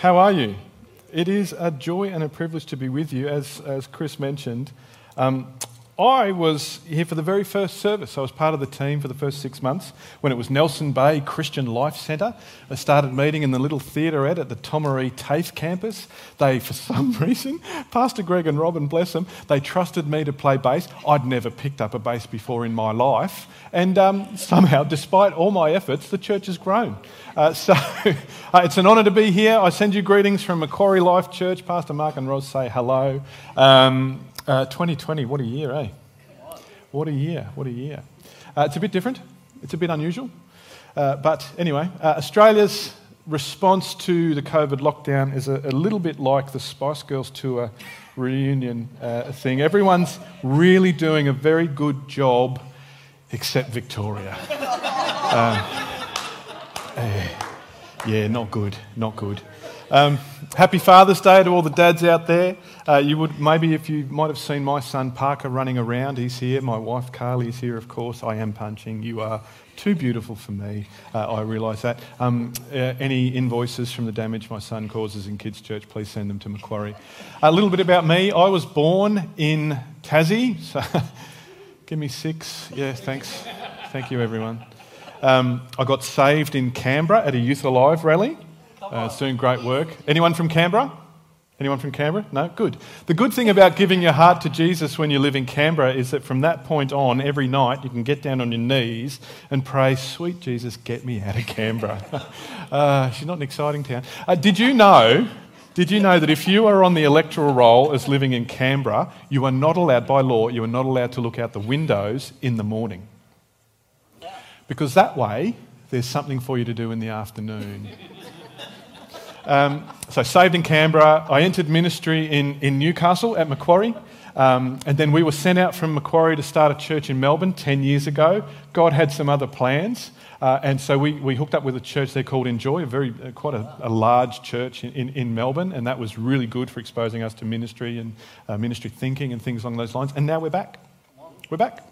How are you? It is a joy and a privilege to be with you, as, as Chris mentioned. Um, I was here for the very first service. I was part of the team for the first six months when it was Nelson Bay Christian Life Centre. I started meeting in the little theaterette at the Tomaree TAFE campus. They, for some reason, Pastor Greg and Robin, bless them, they trusted me to play bass. I'd never picked up a bass before in my life. And um, somehow, despite all my efforts, the church has grown. Uh, so uh, it's an honour to be here. I send you greetings from Macquarie Life Church. Pastor Mark and Roz say hello. Um, uh, 2020, what a year, eh? What a year, what a year. Uh, it's a bit different, it's a bit unusual. Uh, but anyway, uh, Australia's response to the COVID lockdown is a, a, little bit like the Spice Girls tour reunion uh, thing. Everyone's really doing a very good job, except Victoria. Uh, eh, yeah, not good, not good. Um, happy Father's Day to all the dads out there. Uh, you would maybe if you might have seen my son Parker running around. He's here. My wife Carly is here, of course. I am punching. You are too beautiful for me. Uh, I realise that. Um, uh, any invoices from the damage my son causes in kids' church, please send them to Macquarie. A little bit about me. I was born in Tassie. So give me six. Yeah, thanks. Thank you, everyone. Um, I got saved in Canberra at a Youth Alive rally. Uh, it's doing great work. Anyone from Canberra? Anyone from Canberra? No? Good. The good thing about giving your heart to Jesus when you live in Canberra is that from that point on, every night you can get down on your knees and pray, Sweet Jesus, get me out of Canberra. uh, she's not an exciting town. Uh, did you know? Did you know that if you are on the electoral roll as living in Canberra, you are not allowed, by law, you are not allowed to look out the windows in the morning? Because that way, there's something for you to do in the afternoon. Um, so, saved in Canberra. I entered ministry in, in Newcastle at Macquarie. Um, and then we were sent out from Macquarie to start a church in Melbourne 10 years ago. God had some other plans. Uh, and so we, we hooked up with a church there called Enjoy, a very, uh, quite a, a, large church in, in, in, Melbourne. And that was really good for exposing us to ministry and uh, ministry thinking and things along those lines. And now we're back. We're back.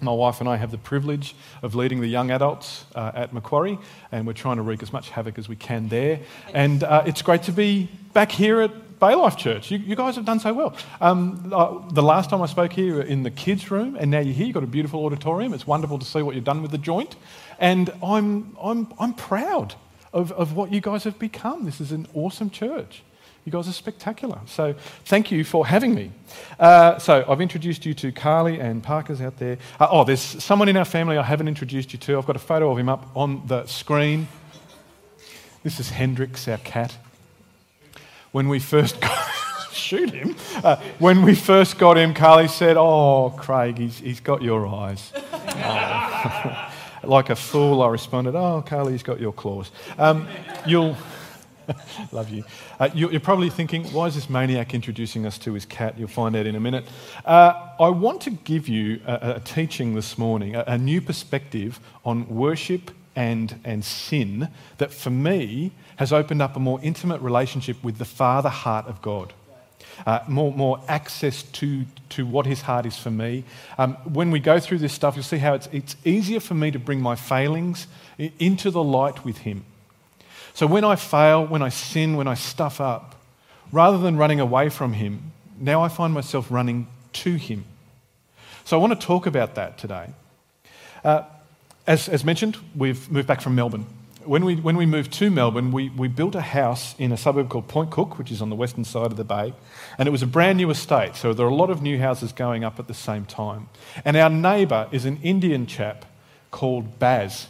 My wife and I have the privilege of leading the young adults uh, at Macquarie, and we're trying to wreak as much havoc as we can there. And uh, it's great to be back here at Bay Life Church. You, you guys have done so well. Um, uh, the last time I spoke here in the kids' room, and now you're here, you've got a beautiful auditorium. It's wonderful to see what you've done with the joint. And I'm, I'm, I'm proud of, of what you guys have become. This is an awesome church. You guys are spectacular. So thank you for having me. Uh, so I've introduced you to Carly and Parker's out there. Uh, oh, there's someone in our family I haven't introduced you to. I've got a photo of him up on the screen. This is Hendrix, our cat. When we first got, shoot him. Uh, when we first got him, Carly said, "Oh, Craig, he's, he's got your eyes." Oh. like a fool, I responded, "Oh, Carly, he's got your claws." Um, you'll. Love you. Uh, you. are probably thinking, why is this maniac introducing us to his cat? You'll find out in a minute. Uh, I want to give you a, a teaching this morning, a, a, new perspective on worship and, and sin that for me has opened up a more intimate relationship with the Father heart of God. Uh, more, more access to, to what his heart is for me. Um, when we go through this stuff, you'll see how it's, it's easier for me to bring my failings into the light with him. So when I fail, when I sin, when I stuff up, rather than running away from Him, now I find myself running to Him. So I want to talk about that today. Uh, as, as mentioned, we've moved back from Melbourne. When we, when we moved to Melbourne, we, we built a house in a suburb called Point Cook, which is on the western side of the bay. And it was a brand new estate, so there are a lot of new houses going up at the same time. And our neighbour is an Indian chap called Baz.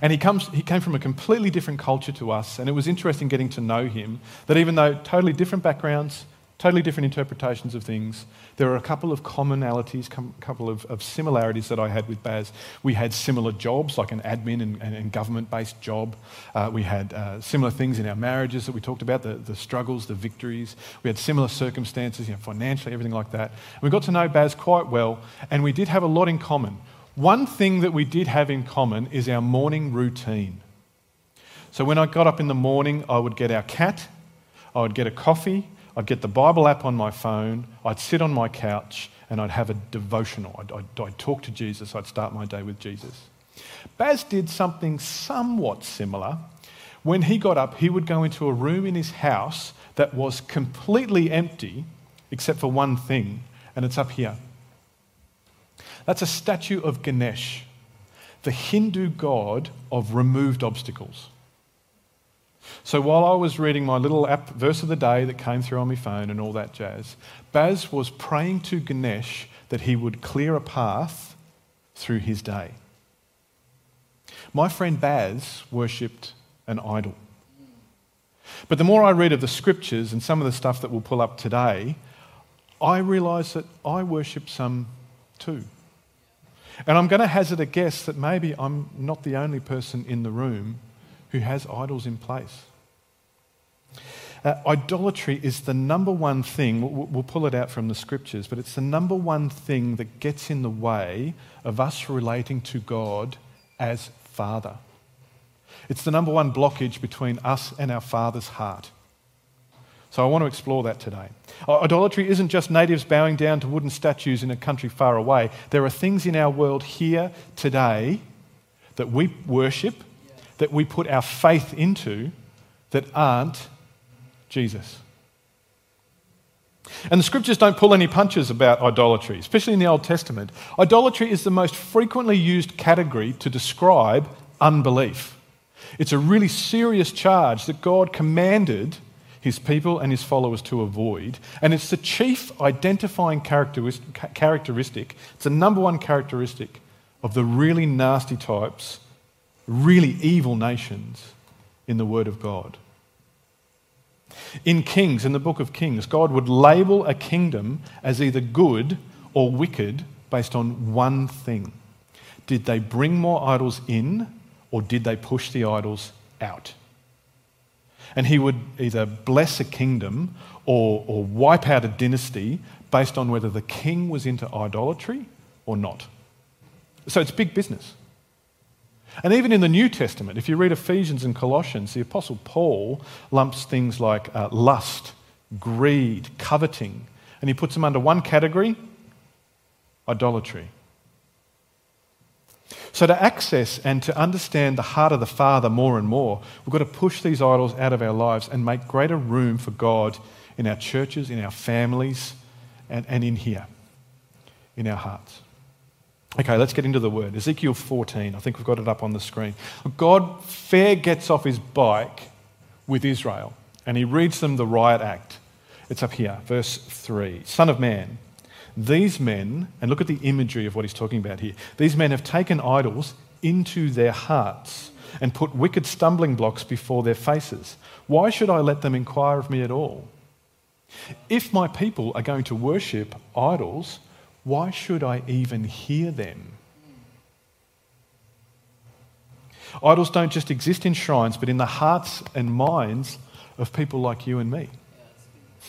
And he, comes, he came from a completely different culture to us, and it was interesting getting to know him. That even though totally different backgrounds, totally different interpretations of things, there are a couple of commonalities, a couple of, of, similarities that I had with Baz. We had similar jobs, like an admin and, and, and government based job. Uh, we had uh, similar things in our marriages that we talked about the, the struggles, the victories. We had similar circumstances, you know, financially, everything like that. And we got to know Baz quite well, and we did have a lot in common. One thing that we did have in common is our morning routine. So when I got up in the morning, I would get our cat, I would get a coffee, I'd get the Bible app on my phone, I'd sit on my couch, and I'd have a devotional. I'd, I'd, I'd talk to Jesus, I'd start my day with Jesus. Baz did something somewhat similar. when he got up, he would go into a room in his house that was completely empty except for one thing, and it's up here. That's a statue of Ganesh, the Hindu god of removed obstacles. So while I was reading my little app verse of the day that came through on my phone and all that jazz, Baz was praying to Ganesh that he would clear a path through his day. My friend Baz worshipped an idol. But the more I read of the scriptures and some of the stuff that we'll pull up today, I realise that I worship some too. And I'm going to hazard a guess that maybe I'm not the only person in the room who has idols in place. Uh, idolatry is the number one thing, we'll, we'll pull it out from the scriptures, but it's the number one thing that gets in the way of us relating to God as Father. It's the number one blockage between us and our Father's heart. So I want to explore that today. Uh, idolatry isn't just natives bowing down to wooden statues in a country far away. There are things in our world here today that we worship, that we put our faith into, that aren't Jesus. And the scriptures don't pull any punches about idolatry, especially in the Old Testament. Idolatry is the most frequently used category to describe unbelief. It's a really serious charge that God commanded his people and his followers to avoid. And it's the chief identifying characteristic, it's the number one characteristic of the really nasty types, really evil nations in the Word of God. In Kings, in the book of Kings, God would label a kingdom as either good or wicked based on one thing. Did they bring more idols in or did they push the idols out? And he would either bless a kingdom or, or wipe out a dynasty based on whether the king was into idolatry or not. So it's big business. And even in the New Testament, if you read Ephesians and Colossians, the Apostle Paul lumps things like uh, lust, greed, coveting, and he puts them under one category idolatry. So, to access and to understand the heart of the Father more and more, we've got to push these idols out of our lives and make greater room for God in our churches, in our families, and, and in here, in our hearts. Okay, let's get into the word. Ezekiel 14. I think we've got it up on the screen. God fair gets off his bike with Israel and he reads them the riot act. It's up here, verse 3. Son of man, these men, and look at the imagery of what he's talking about here, these men have taken idols into their hearts and put wicked stumbling blocks before their faces. Why should I let them inquire of me at all? If my people are going to worship idols, why should I even hear them? Idols don't just exist in shrines, but in the hearts and minds of people like you and me.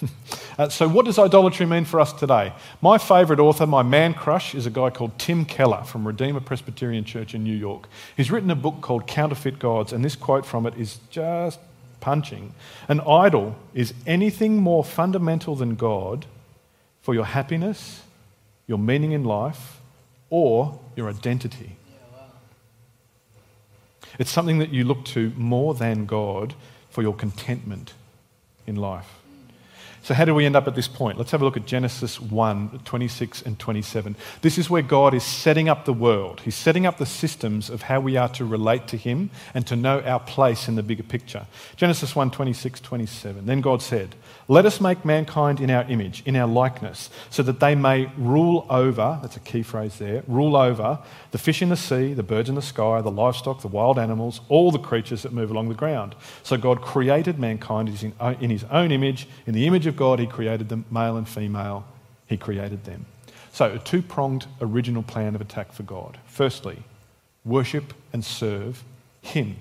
uh, so, what does idolatry mean for us today? My favourite author, my man crush, is a guy called Tim Keller from Redeemer Presbyterian Church in New York. He's written a book called Counterfeit Gods, and this quote from it is just punching. An idol is anything more fundamental than God for your happiness, your meaning in life, or your identity. It's something that you look to more than God for your contentment in life. So, how do we end up at this point? Let's have a look at Genesis 1 26 and 27. This is where God is setting up the world. He's setting up the systems of how we are to relate to Him and to know our place in the bigger picture. Genesis 1 26, 27. Then God said, Let us make mankind in our image, in our likeness, so that they may rule over, that's a key phrase there, rule over the fish in the sea, the birds in the sky, the livestock, the wild animals, all the creatures that move along the ground. So God created mankind in His own image, in the image of God, He created them, male and female, He created them. So, a two pronged original plan of attack for God. Firstly, worship and serve Him.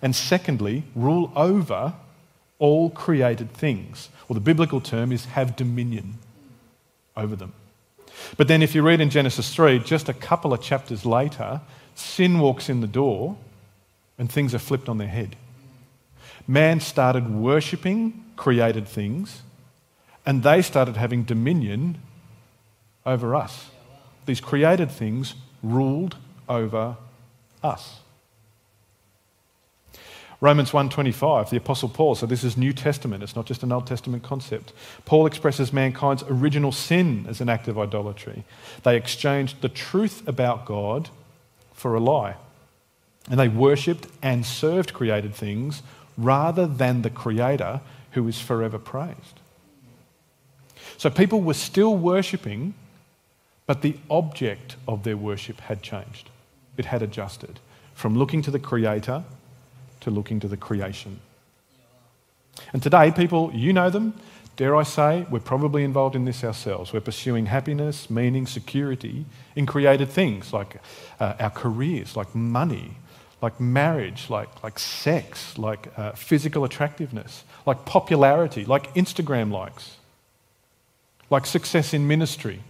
And secondly, rule over all created things. Or the biblical term is have dominion over them. But then, if you read in Genesis 3, just a couple of chapters later, sin walks in the door and things are flipped on their head. Man started worshipping created things and they started having dominion over us. These created things ruled over us. Romans 1:25, the apostle Paul, so this is New Testament, it's not just an Old Testament concept. Paul expresses mankind's original sin as an act of idolatry. They exchanged the truth about God for a lie. And they worshipped and served created things rather than the creator who is forever praised. So people were still worshipping, but the object of their worship had changed. It had adjusted from looking to the creator to looking to the creation. And today, people, you know them, dare I say, we're probably involved in this ourselves. We're pursuing happiness, meaning, security in created things like uh, our careers, like money, like marriage, like, like sex, like uh, physical attractiveness, like popularity, like Instagram likes, like success in ministry.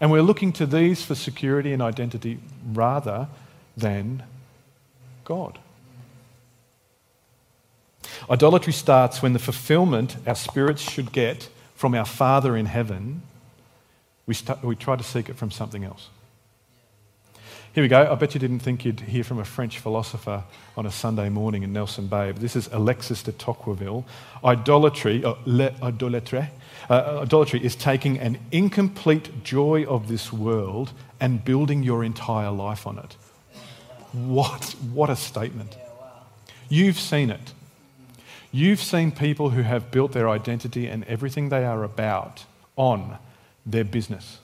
And we're looking to these for security and identity rather than God. Idolatry starts when the fulfillment our spirits should get from our Father in heaven, we, start, we try to seek it from something else. Here we go. I bet you didn't think you'd hear from a French philosopher on a Sunday morning in Nelson Bay. But this is Alexis de Tocqueville. Idolatry, uh, l'idolâtrie, uh, idolatry is taking an incomplete joy of this world and building your entire life on it. What, what a statement. You've seen it. You've seen people who have built their identity and everything they are about on their business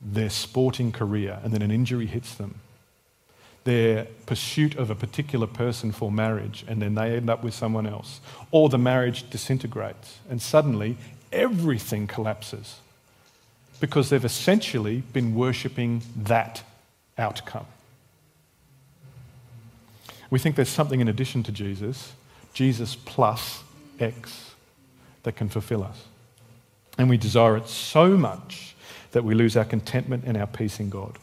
their sporting career and then an injury hits them, their pursuit of a particular person for marriage and then they end up with someone else, or the marriage disintegrates and suddenly everything collapses because they've essentially been worshipping that outcome. We think there's something in addition to Jesus, Jesus plus X, that can fulfill us. And we desire it so much that we lose our contentment and our peace in God.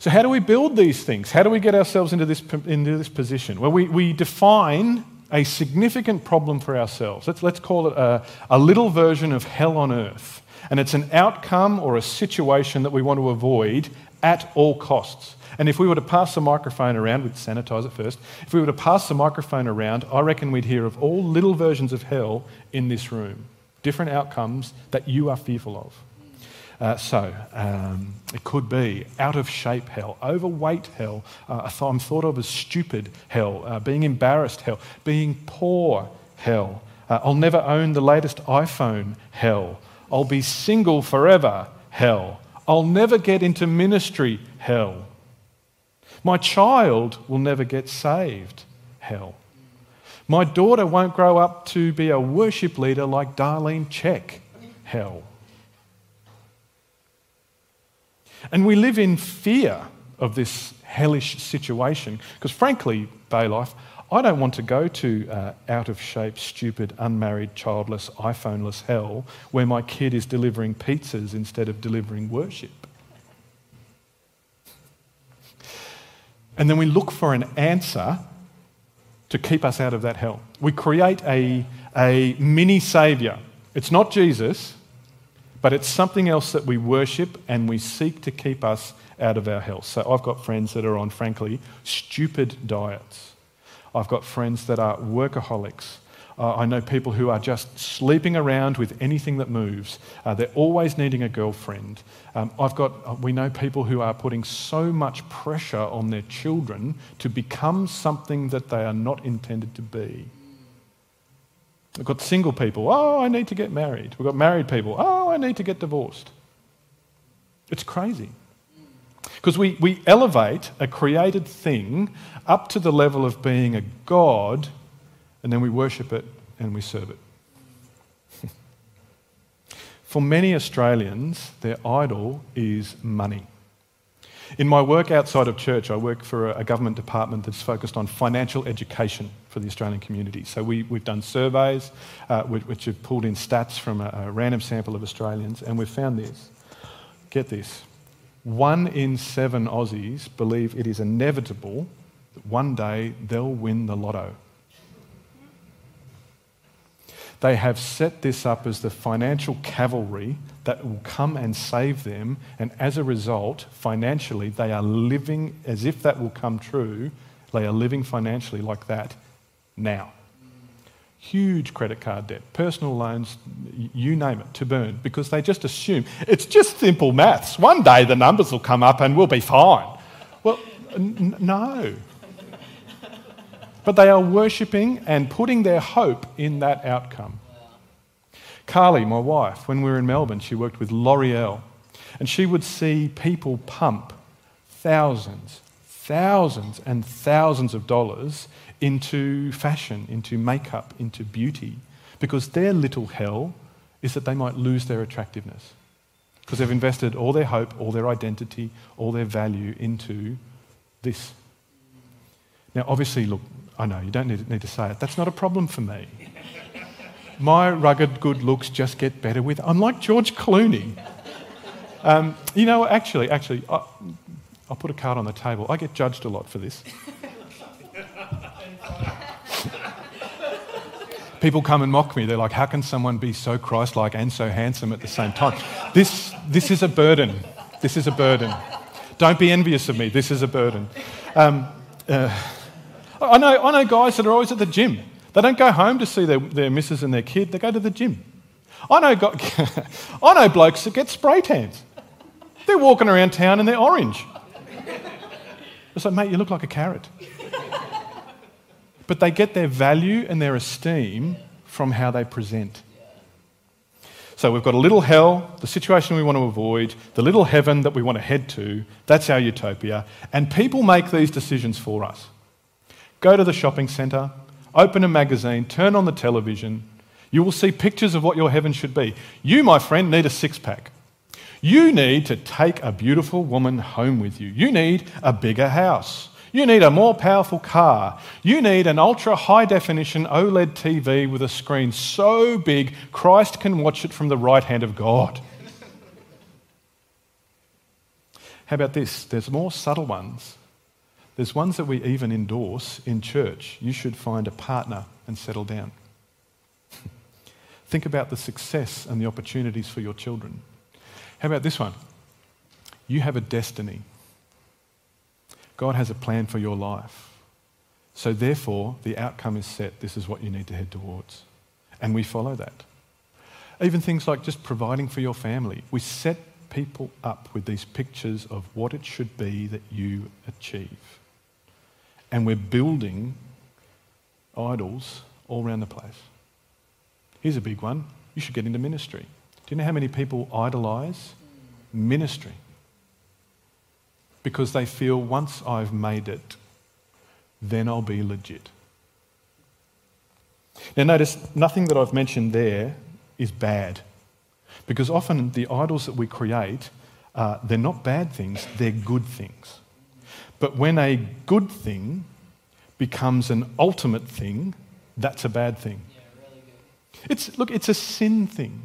So, how do we build these things? How do we get ourselves into this, into this position? Well, we, we define a significant problem for ourselves. Let's, let's call it a, a little version of hell on earth. And it's an outcome or a situation that we want to avoid at all costs. And if we were to pass the microphone around, we'd sanitize it first. If we were to pass the microphone around, I reckon we'd hear of all little versions of hell in this room different outcomes that you are fearful of. Uh, so, um, it could be out of shape hell, overweight hell, uh, I'm thought of as stupid hell, uh, being embarrassed hell, being poor hell. Uh, I'll never own the latest iPhone hell. I'll be single forever hell. I'll never get into ministry hell. My child will never get saved hell. My daughter won't grow up to be a worship leader like Darlene Zschech. Hell. And we live in fear of this hellish situation because, frankly, Bay Life, I don't want to go to uh, out of shape, stupid, unmarried, childless, iPhoneless hell where my kid is delivering pizzas instead of delivering worship. And then we look for an answer to keep us out of that hell. We create a, a mini saviour. It's not Jesus, but it's something else that we worship and we seek to keep us out of our hell. So I've got friends that are on, frankly, stupid diets. I've got friends that are workaholics. Uh, I know people who are just sleeping around with anything that moves. Uh, they're always needing a girlfriend. Um, I've got, uh, we know people who are putting so much pressure on their children to become something that they are not intended to be. We've got single people, oh, I need to get married. We've got married people, oh, I need to get divorced. It's crazy. Because we, we elevate a created thing up to the level of being a God and then we worship it and we serve it. For many Australians, their idol is money. In my work outside of church, I work for a government department that's focused on financial education for the Australian community. So we, have done surveys uh, which, which, have pulled in stats from a, a random sample of Australians, and we've found this. Get this. One in seven Aussies believe it is inevitable that one day they'll win the lotto. They have set this up as the financial cavalry that will come and save them, and as a result, financially, they are living as if that will come true. They are living financially like that now. Huge credit card debt, personal loans, you name it, to burn, because they just assume it's just simple maths. One day the numbers will come up and we'll be fine. Well, n- no. But they are worshipping and putting their hope in that outcome. Carly, my wife, when we were in Melbourne, she worked with L'Oreal, and she would see people pump thousands, thousands, and thousands of dollars into fashion, into makeup, into beauty, because their little hell is that they might lose their attractiveness. Because they've invested all their hope, all their identity, all their value into this. Now, obviously, look, I know you don't need, need to say it. That's not a problem for me. My rugged good looks just get better with. I'm like George Clooney. Um, you know, actually, actually, I, I'll put a card on the table. I get judged a lot for this. People come and mock me. They're like, how can someone be so Christ like and so handsome at the same time? This, this is a burden. This is a burden. Don't be envious of me. This is a burden. Um, uh, I know, I know guys that are always at the gym. They don't go home to see their, their missus and their kid, they go to the gym. I know, got, I know blokes that get spray tans. They're walking around town and they're orange. It's like, mate, you look like a carrot. But they get their value and their esteem from how they present. So we've got a little hell, the situation we want to avoid, the little heaven that we want to head to. That's our utopia. And people make these decisions for us. Go to the shopping centre, open a magazine, turn on the television. You will see pictures of what your heaven should be. You, my friend, need a six pack. You need to take a beautiful woman home with you. You need a bigger house. You need a more powerful car. You need an ultra high definition OLED TV with a screen so big Christ can watch it from the right hand of God. How about this? There's more subtle ones there's ones that we even endorse in church. You should find a partner and settle down. Think about the success and the opportunities for your children. How about this one? You have a destiny. God has a plan for your life. So, therefore, the outcome is set. This is what you need to head towards. And we follow that. Even things like just providing for your family. We set people up with these pictures of what it should be that you achieve and we're building idols all around the place. Here's a big one. You should get into ministry. Do you know how many people idolize ministry? Because they feel once I've made it, then I'll be legit. Now, notice nothing that I've mentioned there is bad. Because often the idols that we create, uh, they're not bad things, they're good things. But when a good thing becomes an ultimate thing, that's a bad thing. Yeah, really it's, look, it's a sin thing.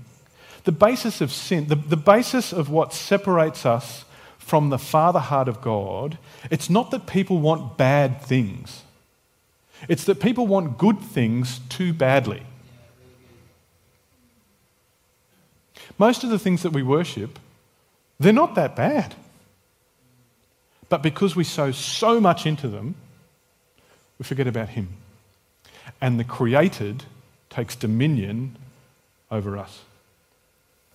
The basis of sin, the, the basis of what separates us from the Father heart of God, it's not that people want bad things. It's that people want good things too badly. Most of the things that we worship, they're not that bad. But because we sow so much into them, we forget about Him. And the created takes dominion over us.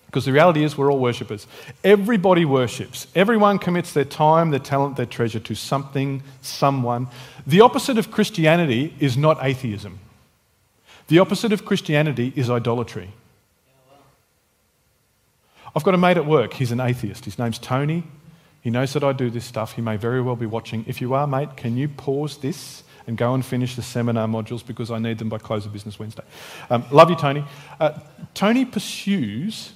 Because the reality is, we're all worshippers. Everybody worships. Everyone commits their time, their talent, their treasure to something, someone. The opposite of Christianity is not atheism. The opposite of Christianity is idolatry. I've got a mate at work. He's an atheist. His name's Tony. He knows that I do this stuff. He may very well be watching. If you are, mate, can you pause this and go and finish the seminar modules because I need them by close of business Wednesday? Um, love you, Tony. Uh, Tony pursues,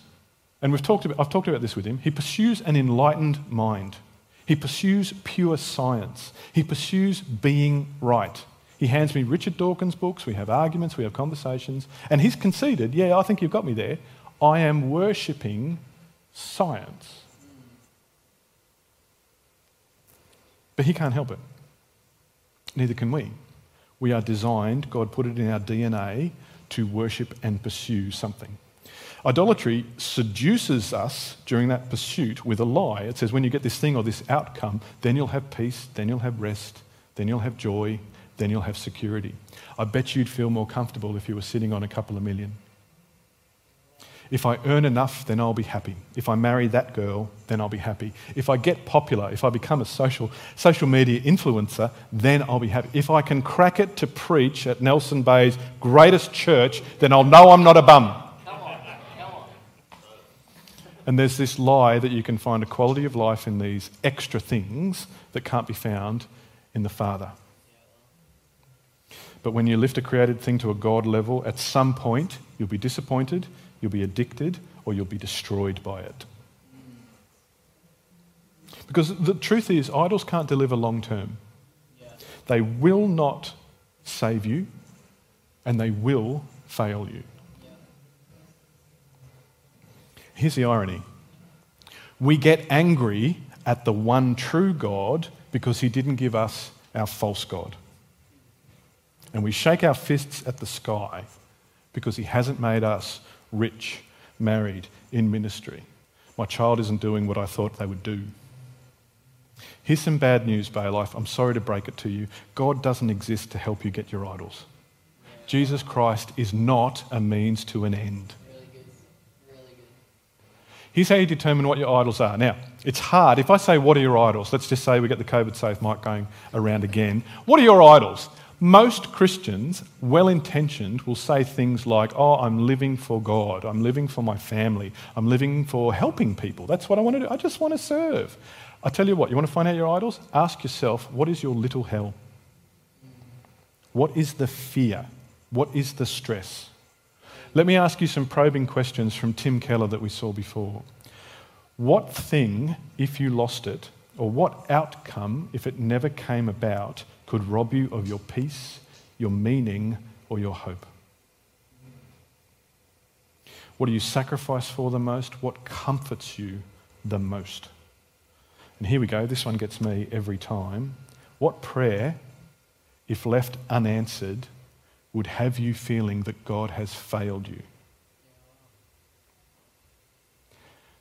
and we've talked about, I've talked about this with him, he pursues an enlightened mind. He pursues pure science. He pursues being right. He hands me Richard Dawkins books. We have arguments, we have conversations. And he's conceded, yeah, I think you've got me there. I am worshipping science. But he can't help it. Neither can we. We are designed, God put it in our DNA, to worship and pursue something. Idolatry seduces us during that pursuit with a lie. It says, when you get this thing or this outcome, then you'll have peace, then you'll have rest, then you'll have joy, then you'll have security. I bet you'd feel more comfortable if you were sitting on a couple of million. If I earn enough, then I'll be happy. If I marry that girl, then I'll be happy. If I get popular, if I become a social, social media influencer, then I'll be happy. If I can crack it to preach at Nelson Bay's greatest church, then I'll know I'm not a bum. And there's this lie that you can find a quality of life in these extra things that can't be found in the Father. But when you lift a created thing to a God level, at some point you'll be disappointed, you'll be addicted, or you'll be destroyed by it. Because the truth is, idols can't deliver long term. They will not save you, and they will fail you. Here's the irony we get angry at the one true God because he didn't give us our false God. And we shake our fists at the sky because he hasn't made us rich, married, in ministry. My child isn't doing what I thought they would do. Here's some bad news, Bay Life. I'm sorry to break it to you. God doesn't exist to help you get your idols. Jesus Christ is not a means to an end. Here's how you determine what your idols are. Now, it's hard. If I say, What are your idols? Let's just say we get the COVID safe mic going around again. What are your idols? Most Christians, well intentioned, will say things like, Oh, I'm living for God. I'm living for my family. I'm living for helping people. That's what I want to do. I just want to serve. I tell you what, you want to find out your idols? Ask yourself, What is your little hell? What is the fear? What is the stress? Let me ask you some probing questions from Tim Keller that we saw before. What thing, if you lost it, or what outcome, if it never came about, could rob you of your peace, your meaning, or your hope? What do you sacrifice for the most? What comforts you the most? And here we go, this one gets me every time. What prayer, if left unanswered, would have you feeling that God has failed you.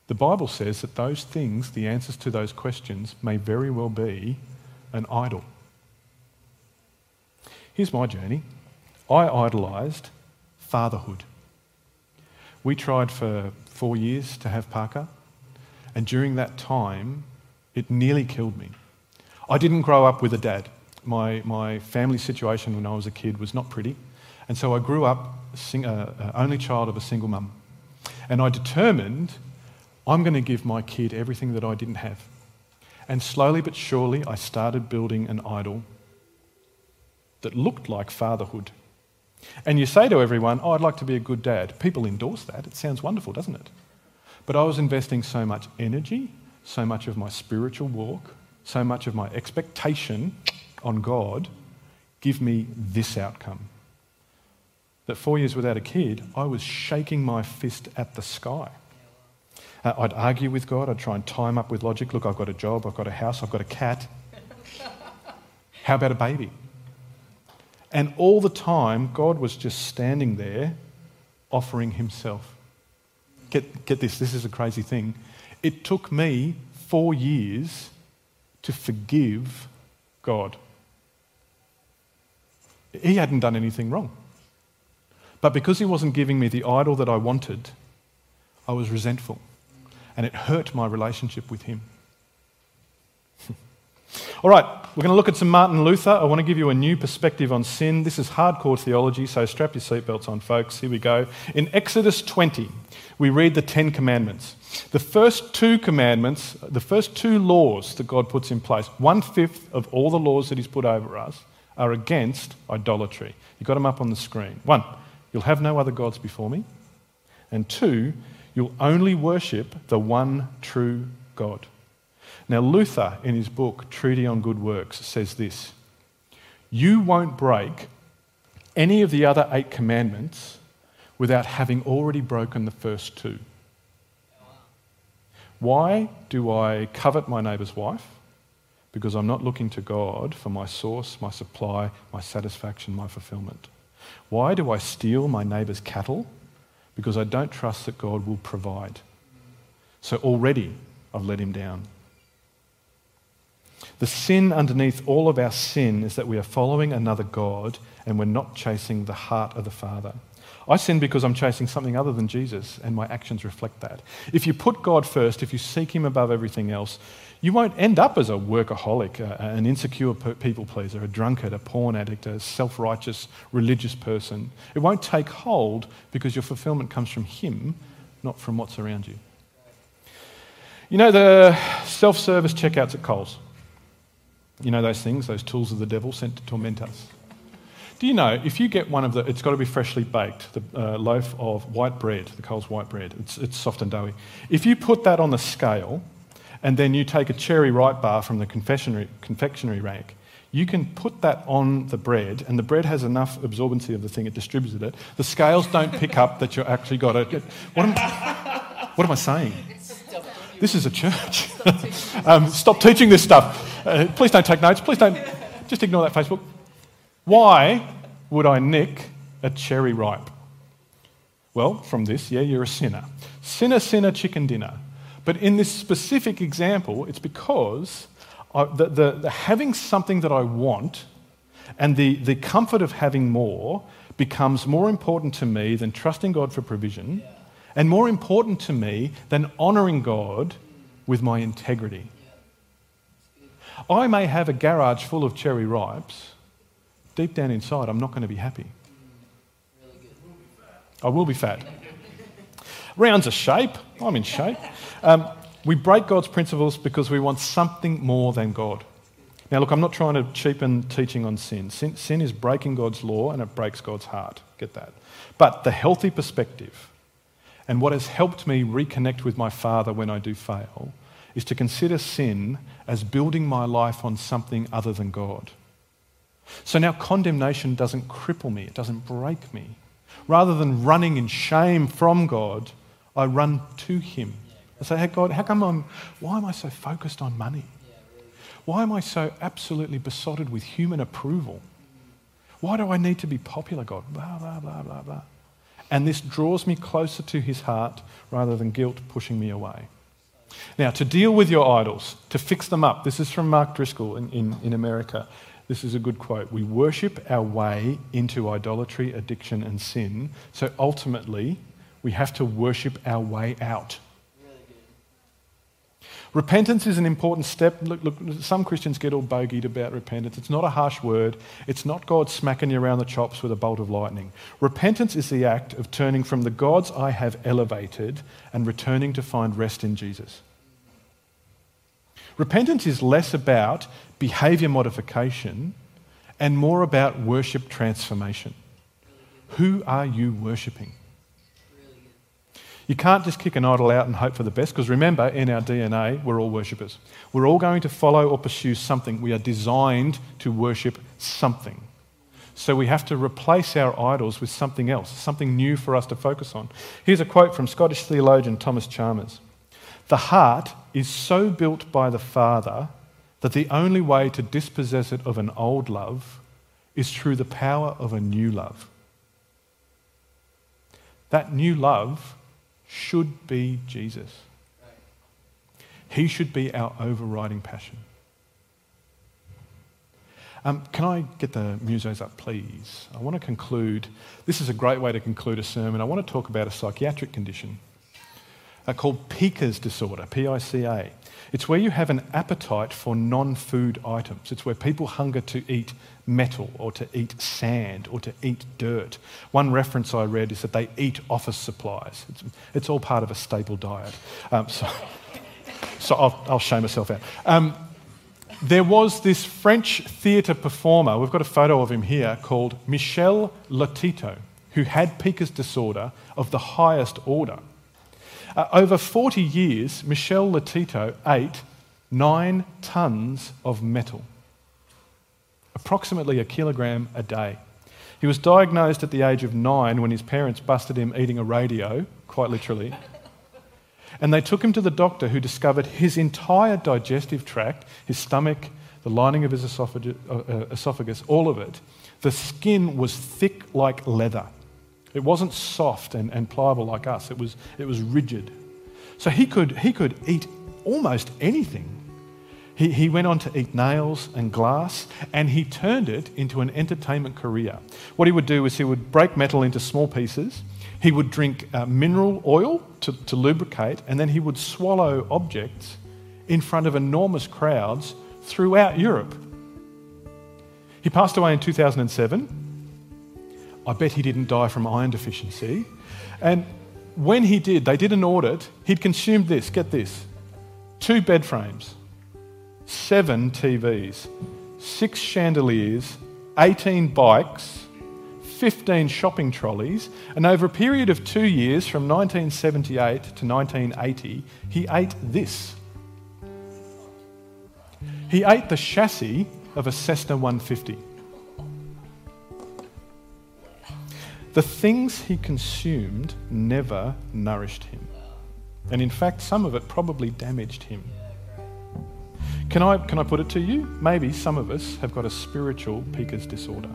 The Bible says that those things, the answers to those questions, may very well be an idol. Here's my journey I idolised fatherhood. We tried for four years to have Parker, and during that time, it nearly killed me. I didn't grow up with a dad my, my family situation when I was a kid was not pretty. And so I grew up sing, uh, uh, only child of a single mum. And I determined I'm going to give my kid everything that I didn't have. And slowly but surely, I started building an idol that looked like fatherhood. And you say to everyone, Oh, I'd like to be a good dad. People endorse that. It sounds wonderful, doesn't it? But I was investing so much energy, so much of my spiritual walk, so much of my expectation on God, give me this outcome. That four years without a kid, I was shaking my fist at the sky. Uh, I'd argue with God, I'd try and tie him up with logic. Look, I've got a job, I've got a house, I've got a cat. How about a baby? And all the time, God was just standing there offering himself. Get, get this, this is a crazy thing. It took me four years to forgive God. He hadn't done anything wrong. But because he wasn't giving me the idol that I wanted, I was resentful. And it hurt my relationship with him. All right, we're going to look at some Martin Luther. I want to give you a new perspective on sin. This is hardcore theology, so strap your seatbelts on, folks. Here we go. In Exodus 20, we read the Ten Commandments. The first two commandments, the first two laws that God puts in place, one fifth of all the laws that He's put over us, are against idolatry. You've got them up on the screen. One, you'll have no other gods before me. And two, you'll only worship the one true God. Now, Luther, in his book, Treatise on Good Works, says this You won't break any of the other eight commandments without having already broken the first two. Why do I covet my neighbour's wife? because I'm not looking to God for my source, my supply, my satisfaction, my fulfillment. Why do I steal my neighbour's cattle? Because I don't trust that God will provide. So already I've let him down. The sin underneath all of our sin is that we are following another God and we're not chasing the heart of the Father. I sin because I'm chasing something other than Jesus, and my actions reflect that. If you put God first, if you seek Him above everything else, you won't end up as a workaholic, an insecure people pleaser, a drunkard, a porn addict, a self righteous religious person. It won't take hold because your fulfillment comes from Him, not from what's around you. You know the self service checkouts at Coles? You know those things, those tools of the devil sent to torment us? Do you know if you get one of the, it's got to be freshly baked, the uh, loaf of white bread, the Coles white bread, it's, it's soft and doughy. If you put that on the scale and then you take a cherry ripe bar from the confectionery, confectionery rack, you can put that on the bread, and the bread has enough absorbency of the thing, it distributes it. The scales don't pick up that you actually got it. What am, what am I saying? This is a church. um, stop teaching this stuff. Uh, please don't take notes. Please don't. Just ignore that Facebook. Why would I nick a cherry ripe? Well, from this, yeah, you're a sinner. Sinner, sinner, chicken dinner. But in this specific example, it's because I, the, the, the having something that I want and the, the comfort of having more becomes more important to me than trusting God for provision and more important to me than honouring God with my integrity. I may have a garage full of cherry ripes. Deep down inside, I'm not going to be happy. I will be fat. Round's a shape. I'm in shape. Um, we break God's principles because we want something more than God. Now, look, I'm not trying to cheapen teaching on sin. sin. Sin is breaking God's law and it breaks God's heart. Get that. But the healthy perspective and what has helped me reconnect with my Father when I do fail is to consider sin as building my life on something other than God. So now condemnation doesn't cripple me, it doesn't break me. Rather than running in shame from God, I run to Him. I say, hey, God, how come I'm, why am I so focused on money? Why am I so absolutely besotted with human approval? Why do I need to be popular, God? Blah, blah, blah, blah, blah. And this draws me closer to his heart rather than guilt pushing me away. Now, to deal with your idols, to fix them up, this is from Mark Driscoll in, in, in America. This is a good quote. We worship our way into idolatry, addiction, and sin. So ultimately, we have to worship our way out. Repentance is an important step. Look, look, some Christians get all bogeyed about repentance. It's not a harsh word. It's not God smacking you around the chops with a bolt of lightning. Repentance is the act of turning from the gods I have elevated and returning to find rest in Jesus. Repentance is less about behavior modification and more about worship transformation. Who are you worshipping? You can't just kick an idol out and hope for the best, because remember, in our DNA, we're all worshippers. We're all going to follow or pursue something. We are designed to worship something. So we have to replace our idols with something else, something new for us to focus on. Here's a quote from Scottish theologian Thomas Chalmers The heart is so built by the Father that the only way to dispossess it of an old love is through the power of a new love. That new love should be Jesus. He should be our overriding passion. Um, can I get the musos up, please? I want to conclude. This is a great way to conclude a sermon. I want to talk about a psychiatric condition uh, called Pica's disorder, P I C A. It's where you have an appetite for non food items. It's where people hunger to eat metal or to eat sand or to eat dirt. One reference I read is that they eat office supplies. It's, it's all part of a staple diet. Um, so so I'll, I'll, show myself out. Um, there was this French theatre performer, we've got a photo of him here, called Michel Lotito, who had Pica's disorder of the highest order. Uh, over 40 years, Michel Lotito ate nine tons of metal, approximately a kilogram a day. He was diagnosed at the age of nine when his parents busted him eating a radio, quite literally. And they took him to the doctor who discovered his entire digestive tract, his stomach, the lining of his esophagus, uh, uh, esophagus, all of it, the skin was thick like leather. It wasn't soft and, and pliable like us, it was, it was rigid. So he could, he could eat almost anything. He, he went on to eat nails and glass, and he turned it into an entertainment career. What he would do is he would break metal into small pieces, he would drink uh, mineral oil to, to lubricate, and then he would swallow objects in front of enormous crowds throughout Europe. He passed away in 2007. I bet he didn't die from iron deficiency. And when he did, they did an audit. He'd consumed this get this two bed frames, seven TVs, six chandeliers, 18 bikes, 15 shopping trolleys, and over a period of two years, from 1978 to 1980, he ate this. He ate the chassis of a Cessna 150. The things he consumed never nourished him. And in fact, some of it probably damaged him. Can I, can I put it to you? Maybe some of us have got a spiritual Pica's disorder.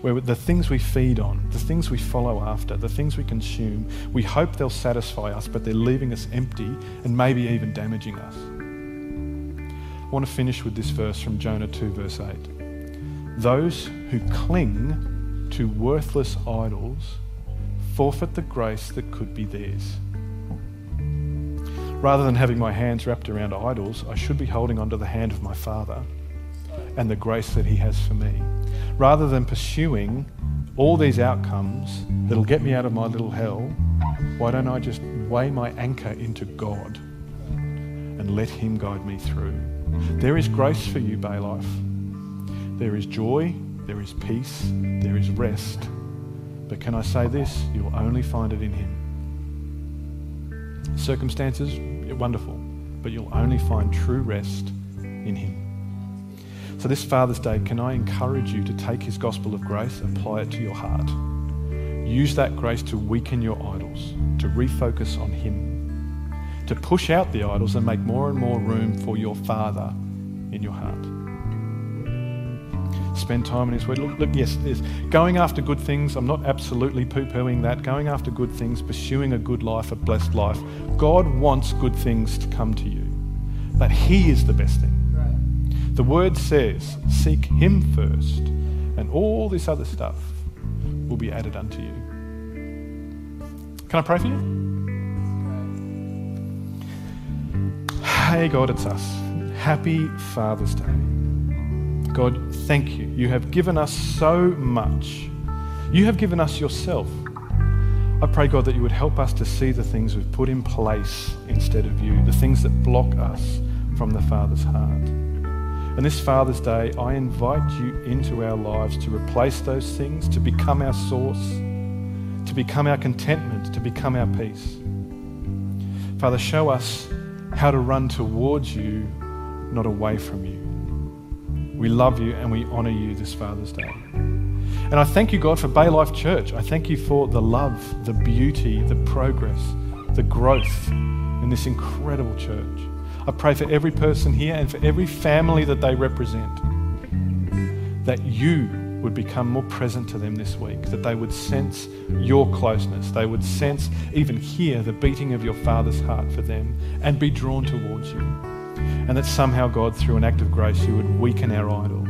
Where the things we feed on, the things we follow after, the things we consume, we hope they'll satisfy us, but they're leaving us empty and maybe even damaging us. I want to finish with this verse from Jonah 2, verse 8. Those who cling to worthless idols forfeit the grace that could be theirs. Rather than having my hands wrapped around idols, I should be holding onto the hand of my Father and the grace that He has for me. Rather than pursuing all these outcomes that'll get me out of my little hell, why don't I just weigh my anchor into God and let Him guide me through? There is grace for you, Bay Life. There is joy, there is peace, there is rest. But can I say this? You'll only find it in Him. Circumstances, wonderful, but you'll only find true rest in Him. So, this Father's Day, can I encourage you to take His gospel of grace, apply it to your heart? Use that grace to weaken your idols, to refocus on Him, to push out the idols and make more and more room for your Father in your heart spend time in His Word. Look, look yes, yes, going after good things, I'm not absolutely poo pooing that. Going after good things, pursuing a good life, a blessed life. God wants good things to come to you, but He is the best thing. The Word says, seek Him first, and all this other stuff will be added unto you. Can I pray for you? Hey, God, it's us. Happy Father's Day. God, thank you. You have given us so much. You have given us yourself. I pray, God, that you would help us to see the things we've put in place instead of you, the things that block us from the Father's heart. And this Father's Day, I invite you into our lives to replace those things, to become our source, to become our contentment, to become our peace. Father, show us how to run towards you, not away from you. We love you and we honour you this Father's Day. And I thank you, God, for Bay Life Church. I thank you for the love, the beauty, the progress, the growth in this incredible church. I pray for every person here and for every family that they represent that you would become more present to them this week, that they would sense your closeness, they would sense, even hear the beating of your Father's heart for them and be drawn towards you. And that somehow, God, through an act of grace, you would weaken our idols.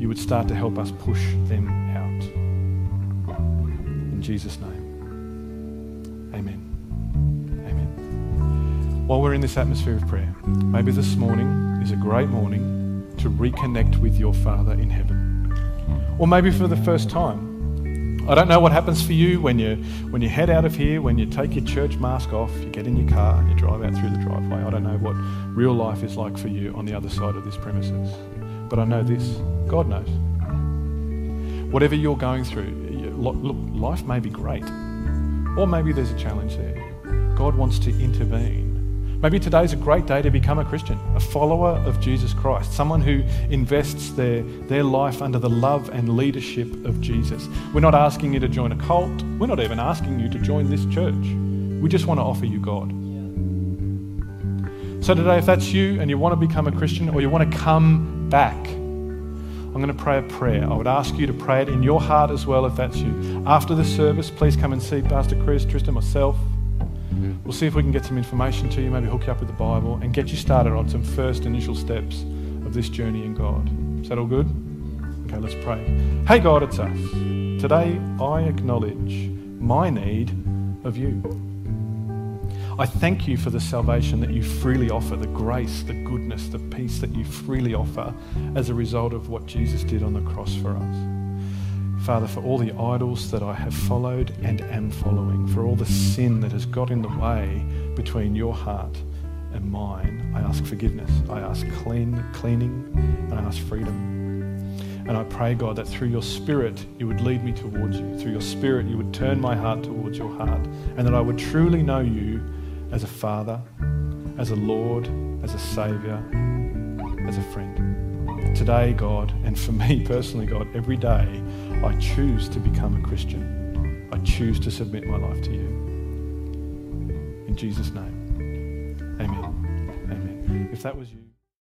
You would start to help us push them out. In Jesus' name. Amen. Amen. While we're in this atmosphere of prayer, maybe this morning is a great morning to reconnect with your Father in heaven. Or maybe for the first time, I don't know what happens for you when you when you head out of here, when you take your church mask off, you get in your car, you drive out through the driveway. I don't know what real life is like for you on the other side of this premises. But I know this, God knows. Whatever you're going through, look, life may be great, or maybe there's a challenge there. God wants to intervene Maybe today's a great day to become a Christian, a follower of Jesus Christ, someone who invests their, their life under the love and leadership of Jesus. We're not asking you to join a cult, we're not even asking you to join this church. We just want to offer you God. So, today, if that's you and you want to become a Christian or you want to come back, I'm going to pray a prayer. I would ask you to pray it in your heart as well if that's you. After the service, please come and see Pastor Chris, Tristan, myself. Mm. We'll see if we can get some information to you, maybe hook you up with the Bible, and get you started on some first initial steps of this journey in God. Is that all good? Okay, let's pray. Hey, God, it's us. Today, I acknowledge my need of you. I thank you for the salvation that you freely offer, the grace, the goodness, the peace that you freely offer as a result of what Jesus did on the cross for us. Father, for all the idols that I have followed and am following, for all the sin that has got in the way between your heart and mine, I ask forgiveness. I ask clean, cleaning, and I ask freedom. And I pray, God, that through your Spirit you would lead me towards you. Through your Spirit you would turn my heart towards your heart. And that I would truly know you as a Father, as a Lord, as a Saviour, as a friend. Today, God, and for me personally, God, every day I choose to become a Christian. I choose to submit my life to you. In Jesus' name, amen. Amen. If that was you.